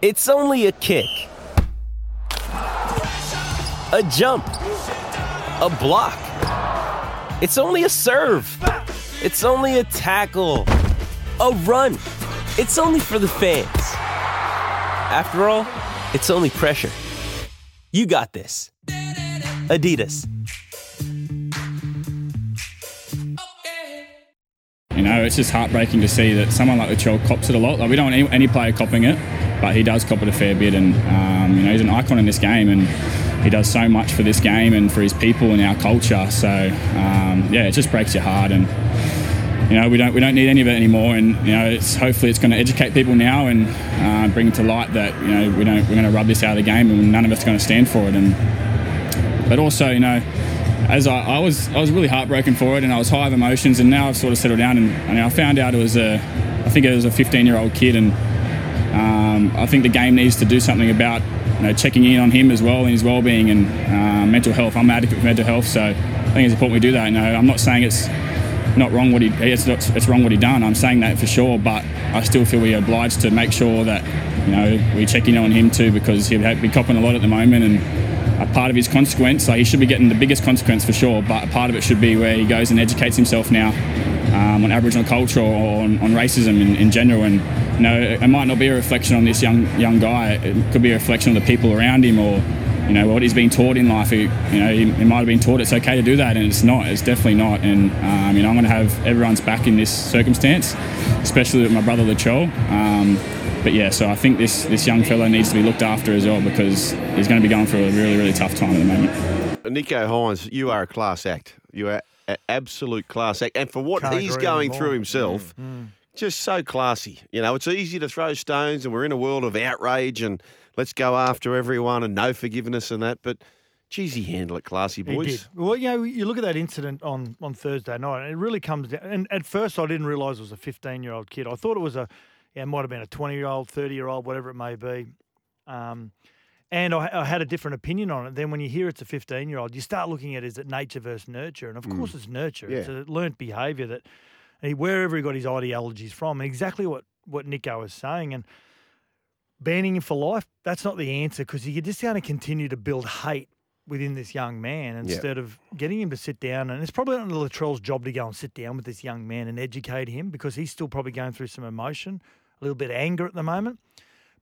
It's only a kick, a jump, a block. It's only a serve. It's only a tackle, a run. It's only for the fans. After all, it's only pressure. You got this. Adidas. You know, it's just heartbreaking to see that someone like the Latrell cops it a lot. Like we don't want any, any player copping it, but he does cop it a fair bit, and um, you know he's an icon in this game, and he does so much for this game and for his people and our culture. So um, yeah, it just breaks your heart, and you know we don't we don't need any of it anymore. And you know, it's hopefully it's going to educate people now and uh, bring to light that you know we don't we're going to rub this out of the game, and none of us are going to stand for it. And but also, you know as I, I, was I was really heartbroken for it and I was high of emotions and now I've sort of settled down and, and I found out it was a I think it was a 15 year old kid and um, I think the game needs to do something about you know, checking in on him as well and his well-being and uh, mental health. I'm an advocate for mental health, so I think it's important we do that. You know, I'm not saying it's not wrong what he it's not it's wrong what he done. I'm saying that for sure, but I still feel we're obliged to make sure that you know we check in on him too because he'd be copping a lot at the moment and a part of his consequence. Like he should be getting the biggest consequence for sure, but a part of it should be where he goes and educates himself now um, on Aboriginal culture or on, on racism in, in, general. And you know, it might not be a reflection on this young young guy. It could be a reflection of the people around him or you know what he's been taught in life. He, you know, he, he, might have been taught it's okay to do that, and it's not. It's definitely not. And um, you know, I'm going to have everyone's back in this circumstance, especially with my brother Latrell. Um, but yeah, so I think this this young fellow needs to be looked after as well because he's going to be going through a really really tough time at the moment. Nicho Hynes, you are a class act. You are an absolute class act, and for what Can't he's going through himself. Mm, mm. Just so classy. You know, it's easy to throw stones, and we're in a world of outrage and let's go after everyone and no forgiveness and that. But geez, he handled it classy, boys. He did. Well, you know, you look at that incident on, on Thursday night, and it really comes down. And at first, I didn't realise it was a 15 year old kid. I thought it was a yeah, it might have been a 20 year old, 30 year old, whatever it may be. Um, and I, I, had a different opinion on it. Then when you hear it's a 15 year old, you start looking at is it nature versus nurture? And of mm. course, it's nurture. Yeah. It's a learnt behaviour that he, wherever he got his ideologies from, exactly what, what Nicho was saying. And banning him for life, that's not the answer because you're just going to continue to build hate within this young man instead yeah. of getting him to sit down. And it's probably not Latrell's job to go and sit down with this young man and educate him because he's still probably going through some emotion, a little bit of anger at the moment.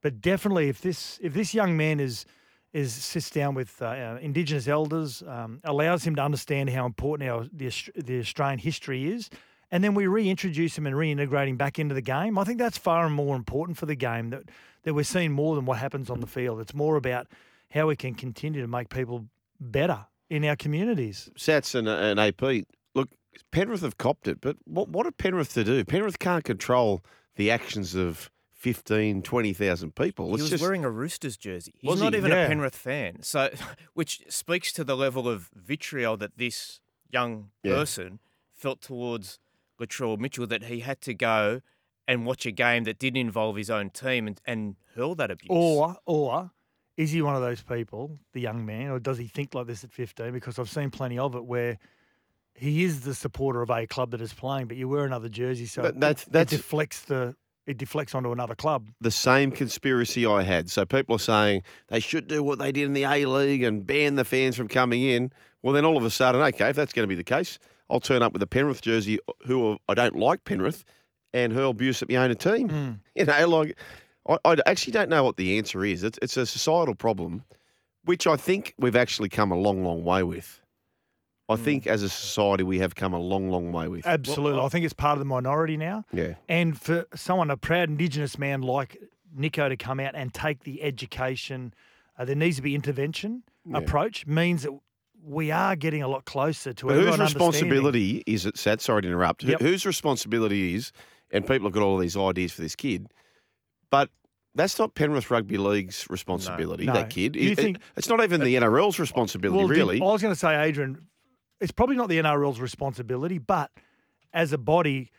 But definitely, if this if this young man is is sits down with uh, uh Indigenous elders, um, allows him to understand how important our the, the Australian history is, and then we reintroduce him and reintegrate him back into the game. I think that's far and more important for the game that that we're seeing more than what happens on the mm. field. It's more about how we can continue to make people better in our communities. Sats and, uh, and AP, look, Penrith have copped it, but what, what are Penrith to do? Penrith can't control the actions of 15, 20,000 people. It's he was just... wearing a Roosters jersey. He's not he? even yeah. a Penrith fan. So, which speaks to the level of vitriol that this young person yeah. felt towards Latrell Mitchell that he had to go and watch a game that didn't involve his own team and, and hurl that abuse. Or, or is he one of those people, the young man, or does he think like this at 15? Because I've seen plenty of it where he is the supporter of a club that is playing, but you wear another jersey, so but that's, that's, it deflects the it deflects onto another club. The same conspiracy I had. So people are saying they should do what they did in the A League and ban the fans from coming in. Well, then all of a sudden, okay, if that's going to be the case, I'll turn up with a Penrith jersey, who I don't like Penrith, and hurl abuse at my own team. Mm. You know, like I, I, actually don't know what the answer is. It's, it's a societal problem, which I think we've actually come a long, long way with. I mm. think as a society we have come a long, long way with. Absolutely. Well, I think it's part of the minority now. Yeah. And for someone, a proud Indigenous man like Nicho to come out and take the education, uh, there needs to be intervention yeah. approach, means that we are getting a lot closer to but Whose responsibility is it, Sat? Sorry to interrupt. Yep. Whose responsibility is, and people have got all these ideas for this kid, but that's not Penrith Rugby League's responsibility, no. that kid. It, think, it's not even the uh, NRL's responsibility, well, really. I was going to say, Adrian, it's probably not the NRL's responsibility, but as a body,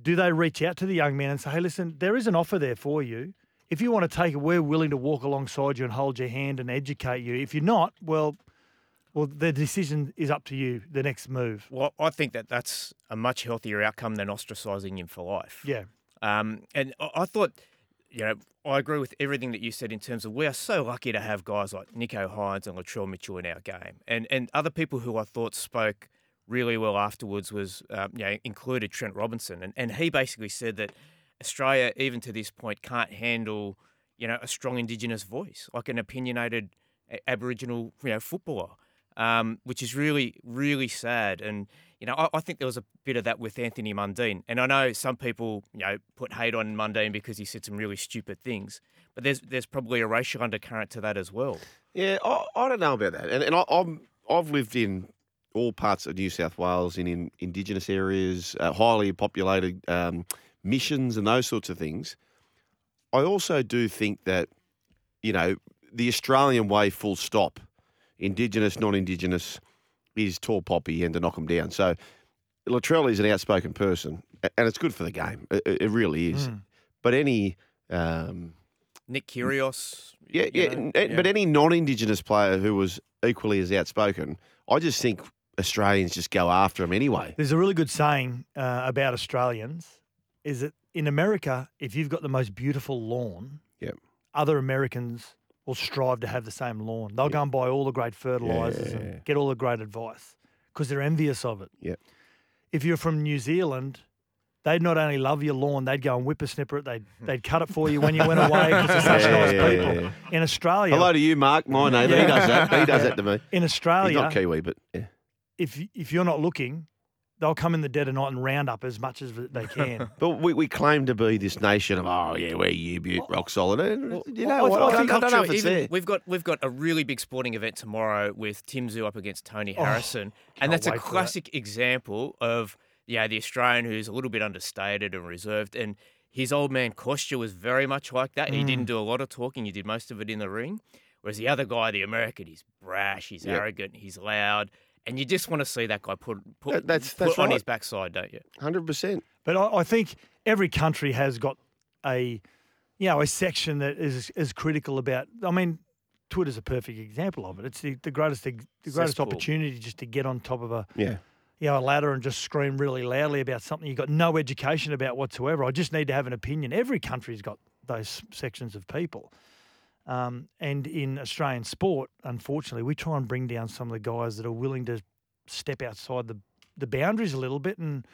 do they reach out to the young man and say, hey, listen, there is an offer there for you. If you want to take it, we're willing to walk alongside you and hold your hand and educate you. If you're not, well, well, the decision is up to you. The next move. Well, I think that that's a much healthier outcome than ostracising him for life. Yeah. Um, and I thought you know, I agree with everything that you said in terms of we are so lucky to have guys like Nicho Hynes and Latrell Mitchell in our game, and and other people who I thought spoke really well afterwards was um, you know included Trent Robinson, and and he basically said that Australia, even to this point, can't handle you know a strong Indigenous voice, like an opinionated Aboriginal you know footballer, um, which is really really sad. And you know I, I, think there was a bit of that with Anthony Mundine, and I know some people you know put hate on Mundine because he said some really stupid things, but there's there's probably a racial undercurrent to that as well. Yeah, I, I don't know about that, and, and I, I'm I've lived in all parts of New South Wales in, in Indigenous areas, uh, highly populated um, missions, and those sorts of things. I also do think that, you know, the Australian way, full stop, Indigenous, non Indigenous, is tall poppy and to knock them down. So Latrell is an outspoken person, and it's good for the game. It, it really is. Mm. But any. Um, Nick Kyrgios. Yeah, yeah, yeah, But any non Indigenous player who was equally as outspoken, I just think Australians just go after them anyway. There's a really good saying uh, about Australians is that in America, if you've got the most beautiful lawn, yep. other Americans will strive to have the same lawn. They'll go and buy all the great fertilizers yeah. and get all the great advice because they're envious of it. Yep. If you're from New Zealand, they'd not only love your lawn, they'd go and whippersnipper it. They'd they'd cut it for you when you went away because they're such yeah, nice people. Yeah, in Australia, hello to you, Mark. My name. He does that. He does that to me. In Australia, he's not Kiwi, but yeah if if you're not looking, they'll come in the dead of night and round up as much as they can. but we, we claim to be this nation of oh yeah we're you Butte rock solid. And, you know what? I, I, don't, know if it's there. We've got we've got a really big sporting event tomorrow with Tim Tszyu up against Tony oh, Harrison, oh, and that's a classic that. example of yeah the Australian who's a little bit understated and reserved and. His old man Kostya was very much like that. Mm. He didn't do a lot of talking. He did most of it in the ring. Whereas the other guy, the American, he's brash, he's yep. arrogant, he's loud, and you just want to see that guy put put, that, that's, that's put right. on his backside, don't you? Hundred percent. But I, I, think every country has got a you know a section that is is critical about. I mean, Twitter's a perfect example of it. It's the, the greatest the, the greatest Cesspool. opportunity just to get on top of a yeah. You know, a ladder and just scream really loudly about something you've got no education about whatsoever. I just need to have an opinion. Every country's got those sections of people. Um, and in Australian sport, unfortunately, we try and bring down some of the guys that are willing to step outside the, the boundaries a little bit and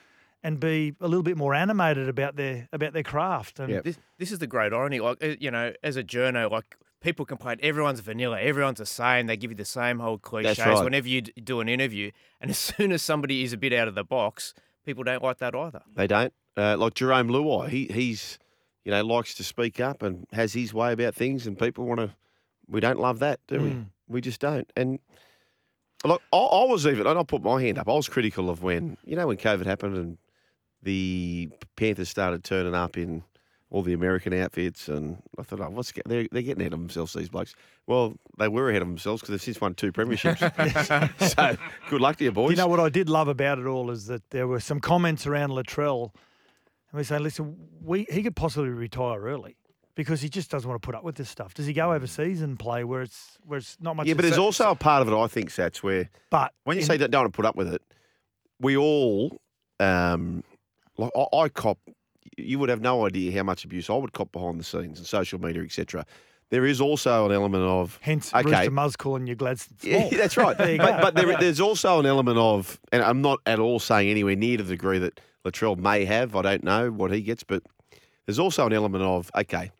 and be a little bit more animated about their about their craft. And yep. this this is the great irony. Like uh, you know, as a journo, like people complain, everyone's vanilla, everyone's the same. They give you the same old cliches right. whenever you do an interview. And as soon as somebody is a bit out of the box, people don't like that either. They don't. Uh, like Jarome Luai, he he's you know, likes to speak up and has his way about things, and people want to. We don't love that, do mm. we? We just don't. And look, I, I was even, and I'll put my hand up. I was critical of when you know when COVID happened and the Panthers started turning up in all the American outfits, and I thought, oh, what's they're, they're getting ahead of themselves, these blokes. Well, they were ahead of themselves because they've since won two premierships. so good luck to you, boys. You know what I did love about it all is that there were some comments around Latrell and we say, listen, we he could possibly retire early because he just doesn't want to put up with this stuff. Does he go overseas and play where it's where it's not much? Yeah, but there's also a part of it I think, that's where but when you in, say that don't want to put up with it, we all um, like I, I cop. You would have no idea how much abuse I would cop behind the scenes and social media, etc. There is also an element of hence okay, Rooster Muzz calling you Gladstone. Yeah, that's right. but, but there, there's also an element of, and I'm not at all saying anywhere near to the degree that Latrell may have. I don't know what he gets, but there's also an element of okay,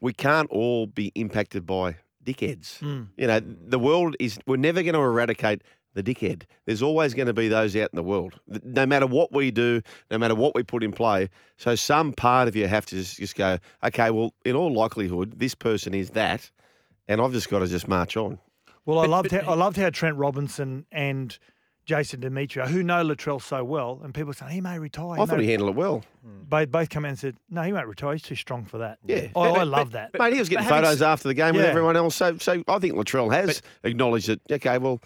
we can't all be impacted by dickheads. Mm. You know, the world is we're never going to eradicate the dickhead. There's always going to be those out in the world, no matter what we do, no matter what we put in play. So some part of you have to just, just go, okay, well, in all likelihood, this person is that, and I've just got to just march on. Well, I loved how, I loved how Trent Robinson and Jason Demetriou, who know Latrell so well, and people saying he may retire. He I thought he handled it well. Hmm. Both both come in and said, "No, he won't retire. He's too strong for that." Yeah, I, I love that. Mate, he was getting photos after the game yeah. with everyone else. So, so I think Latrell has but, acknowledged that. Okay, well.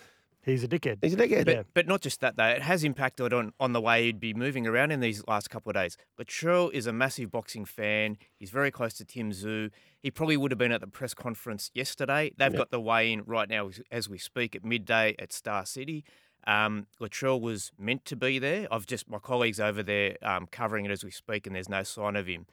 He's a dickhead. He's a dickhead. But, but, not just that, though. It has impacted on, on the way he'd be moving around in these last couple of days. Latrell is a massive boxing fan. He's very close to Tim Tszyu. He probably would have been at the press conference yesterday. They've yep. got the weigh in right now as we speak at midday at Star City. Um, Latrell was meant to be there. I've just my colleagues over there um, covering it as we speak, and there's no sign of him.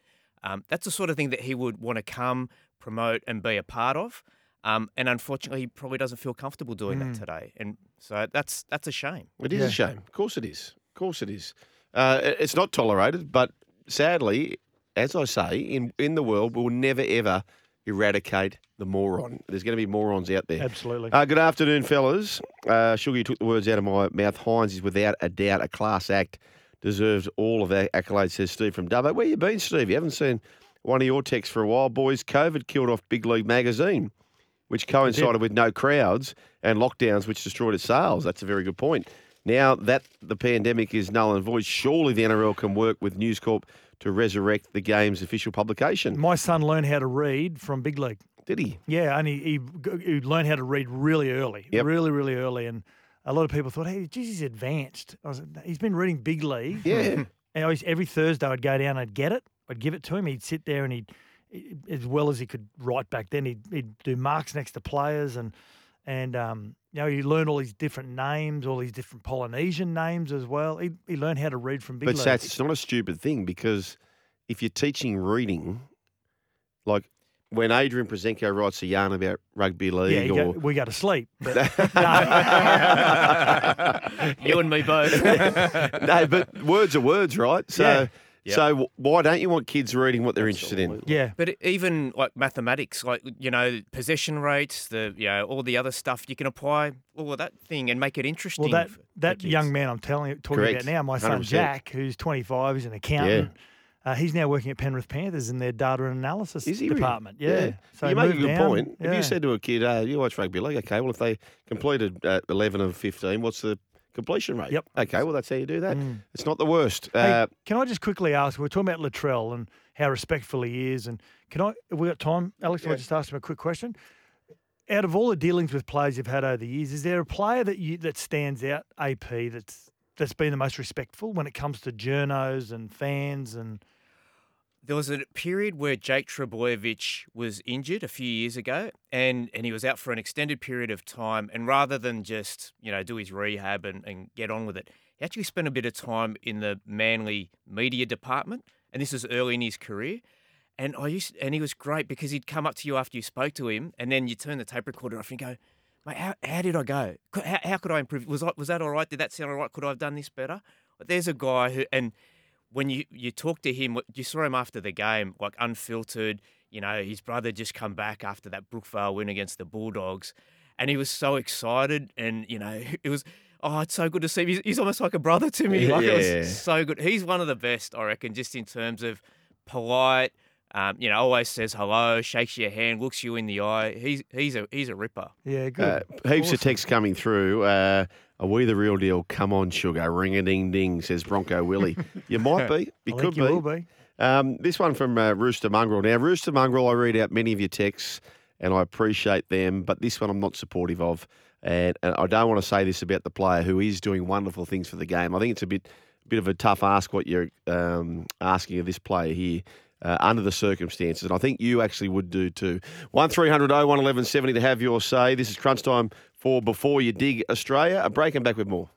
Um, that's the sort of thing that he would want to come, promote, and be a part of. Um, and unfortunately, he probably doesn't feel comfortable doing mm. that today. And so that's that's a shame. It is yeah. a shame. Of course it is. Of course it is. Uh, it's not tolerated, but sadly, as I say, in in the world, we'll never ever eradicate the moron. There's going to be morons out there. Absolutely. Uh, good afternoon, fellas. Uh, Sugar, you took the words out of my mouth. Hynes is without a doubt a class act. Deserves all of the accolades, says Steve from Dubbo. Where you been, Steve? You haven't seen one of your texts for a while. Boys, COVID killed off Big League magazine, which coincided with no crowds and lockdowns, which destroyed its sales. That's a very good point. Now that the pandemic is null and void, surely the NRL can work with News Corp to resurrect the game's official publication. My son learned how to read from Big League. Did he? Yeah, and he, he, he learned how to read really early, yep. really, really early. And a lot of people thought, hey, geez, he's advanced. I was, he's been reading Big League. Yeah. Hmm. And was, every Thursday I'd go down, I'd get it, I'd give it to him. He'd sit there and he'd, as well as he could write back then, he'd, he'd do marks next to players and and um, you know he learned all these different names, all these different Polynesian names as well. He, he learned how to read from Big But that's it's not a stupid thing because if you're teaching reading, like when Adrian Proszenko writes a yarn about rugby league, yeah, or go, we go to sleep. But, you and me both. no, but words are words, right? So. Yeah. Yep. So why don't you want kids reading what they're Absolutely. interested in? Yeah, but even like mathematics, like you know possession rates, the you know all the other stuff, you can apply all of that thing and make it interesting. Well, that that young man I'm telling talking Correct. about now, my son 100%. Jack, who's 25, he's an accountant. Yeah. Uh, he's now working at Penrith Panthers in their data and analysis department. Really? Yeah. yeah. So you make a good down. point. Yeah. If you said to a kid, uh, you watch rugby league, okay, well, if they completed uh, 11 of 15, what's the completion rate? Yep. Okay, well, that's how you do that. Mm. It's not the worst. Hey, uh, can I just quickly ask, we're talking about Latrell and how respectful he is. And can I, have we got time? Alex, yeah. I just ask him a quick question? Out of all the dealings with players you've had over the years, is there a player that you that stands out, AP, that's that's been the most respectful when it comes to journos and fans and – there was a period where Jake Trbojevic was injured a few years ago, and, and he was out for an extended period of time. And rather than just you know do his rehab and, and get on with it, he actually spent a bit of time in the Manly media department. And this was early in his career. And I used and he was great because he'd come up to you after you spoke to him, and then you turn the tape recorder off and go, "Mate, how, how did I go? How, how could I improve? Was I, was that all right? Did that sound all right? Could I have done this better?" But there's a guy who and when you, you talk to him, you saw him after the game, like unfiltered. You know, his brother just come back after that Brookvale win against the Bulldogs, and he was so excited. And you know, it was oh, it's so good to see him. He's, he's almost like a brother to me. Like yeah. it was so good. He's one of the best, I reckon, just in terms of polite. Um, you know, always says hello, shakes your hand, looks you in the eye. He's he's a he's a ripper. Yeah, good. Uh, heaps awesome. of texts coming through. Uh, are we the real deal? Come on, sugar. Ring a ding ding, says Bronco Willie. You might be. You could be. You will be. Um, this one from uh, Rooster Mongrel. Now, Rooster Mongrel, I read out many of your texts and I appreciate them, but this one I'm not supportive of. And, and I don't want to say this about the player who is doing wonderful things for the game. I think it's a bit, bit of a tough ask what you're um, asking of this player here. Uh, under the circumstances. And I think you actually would do too. 1300 01 1170 to have your say. This is crunch time for Before You Dig Australia. A break and back with more.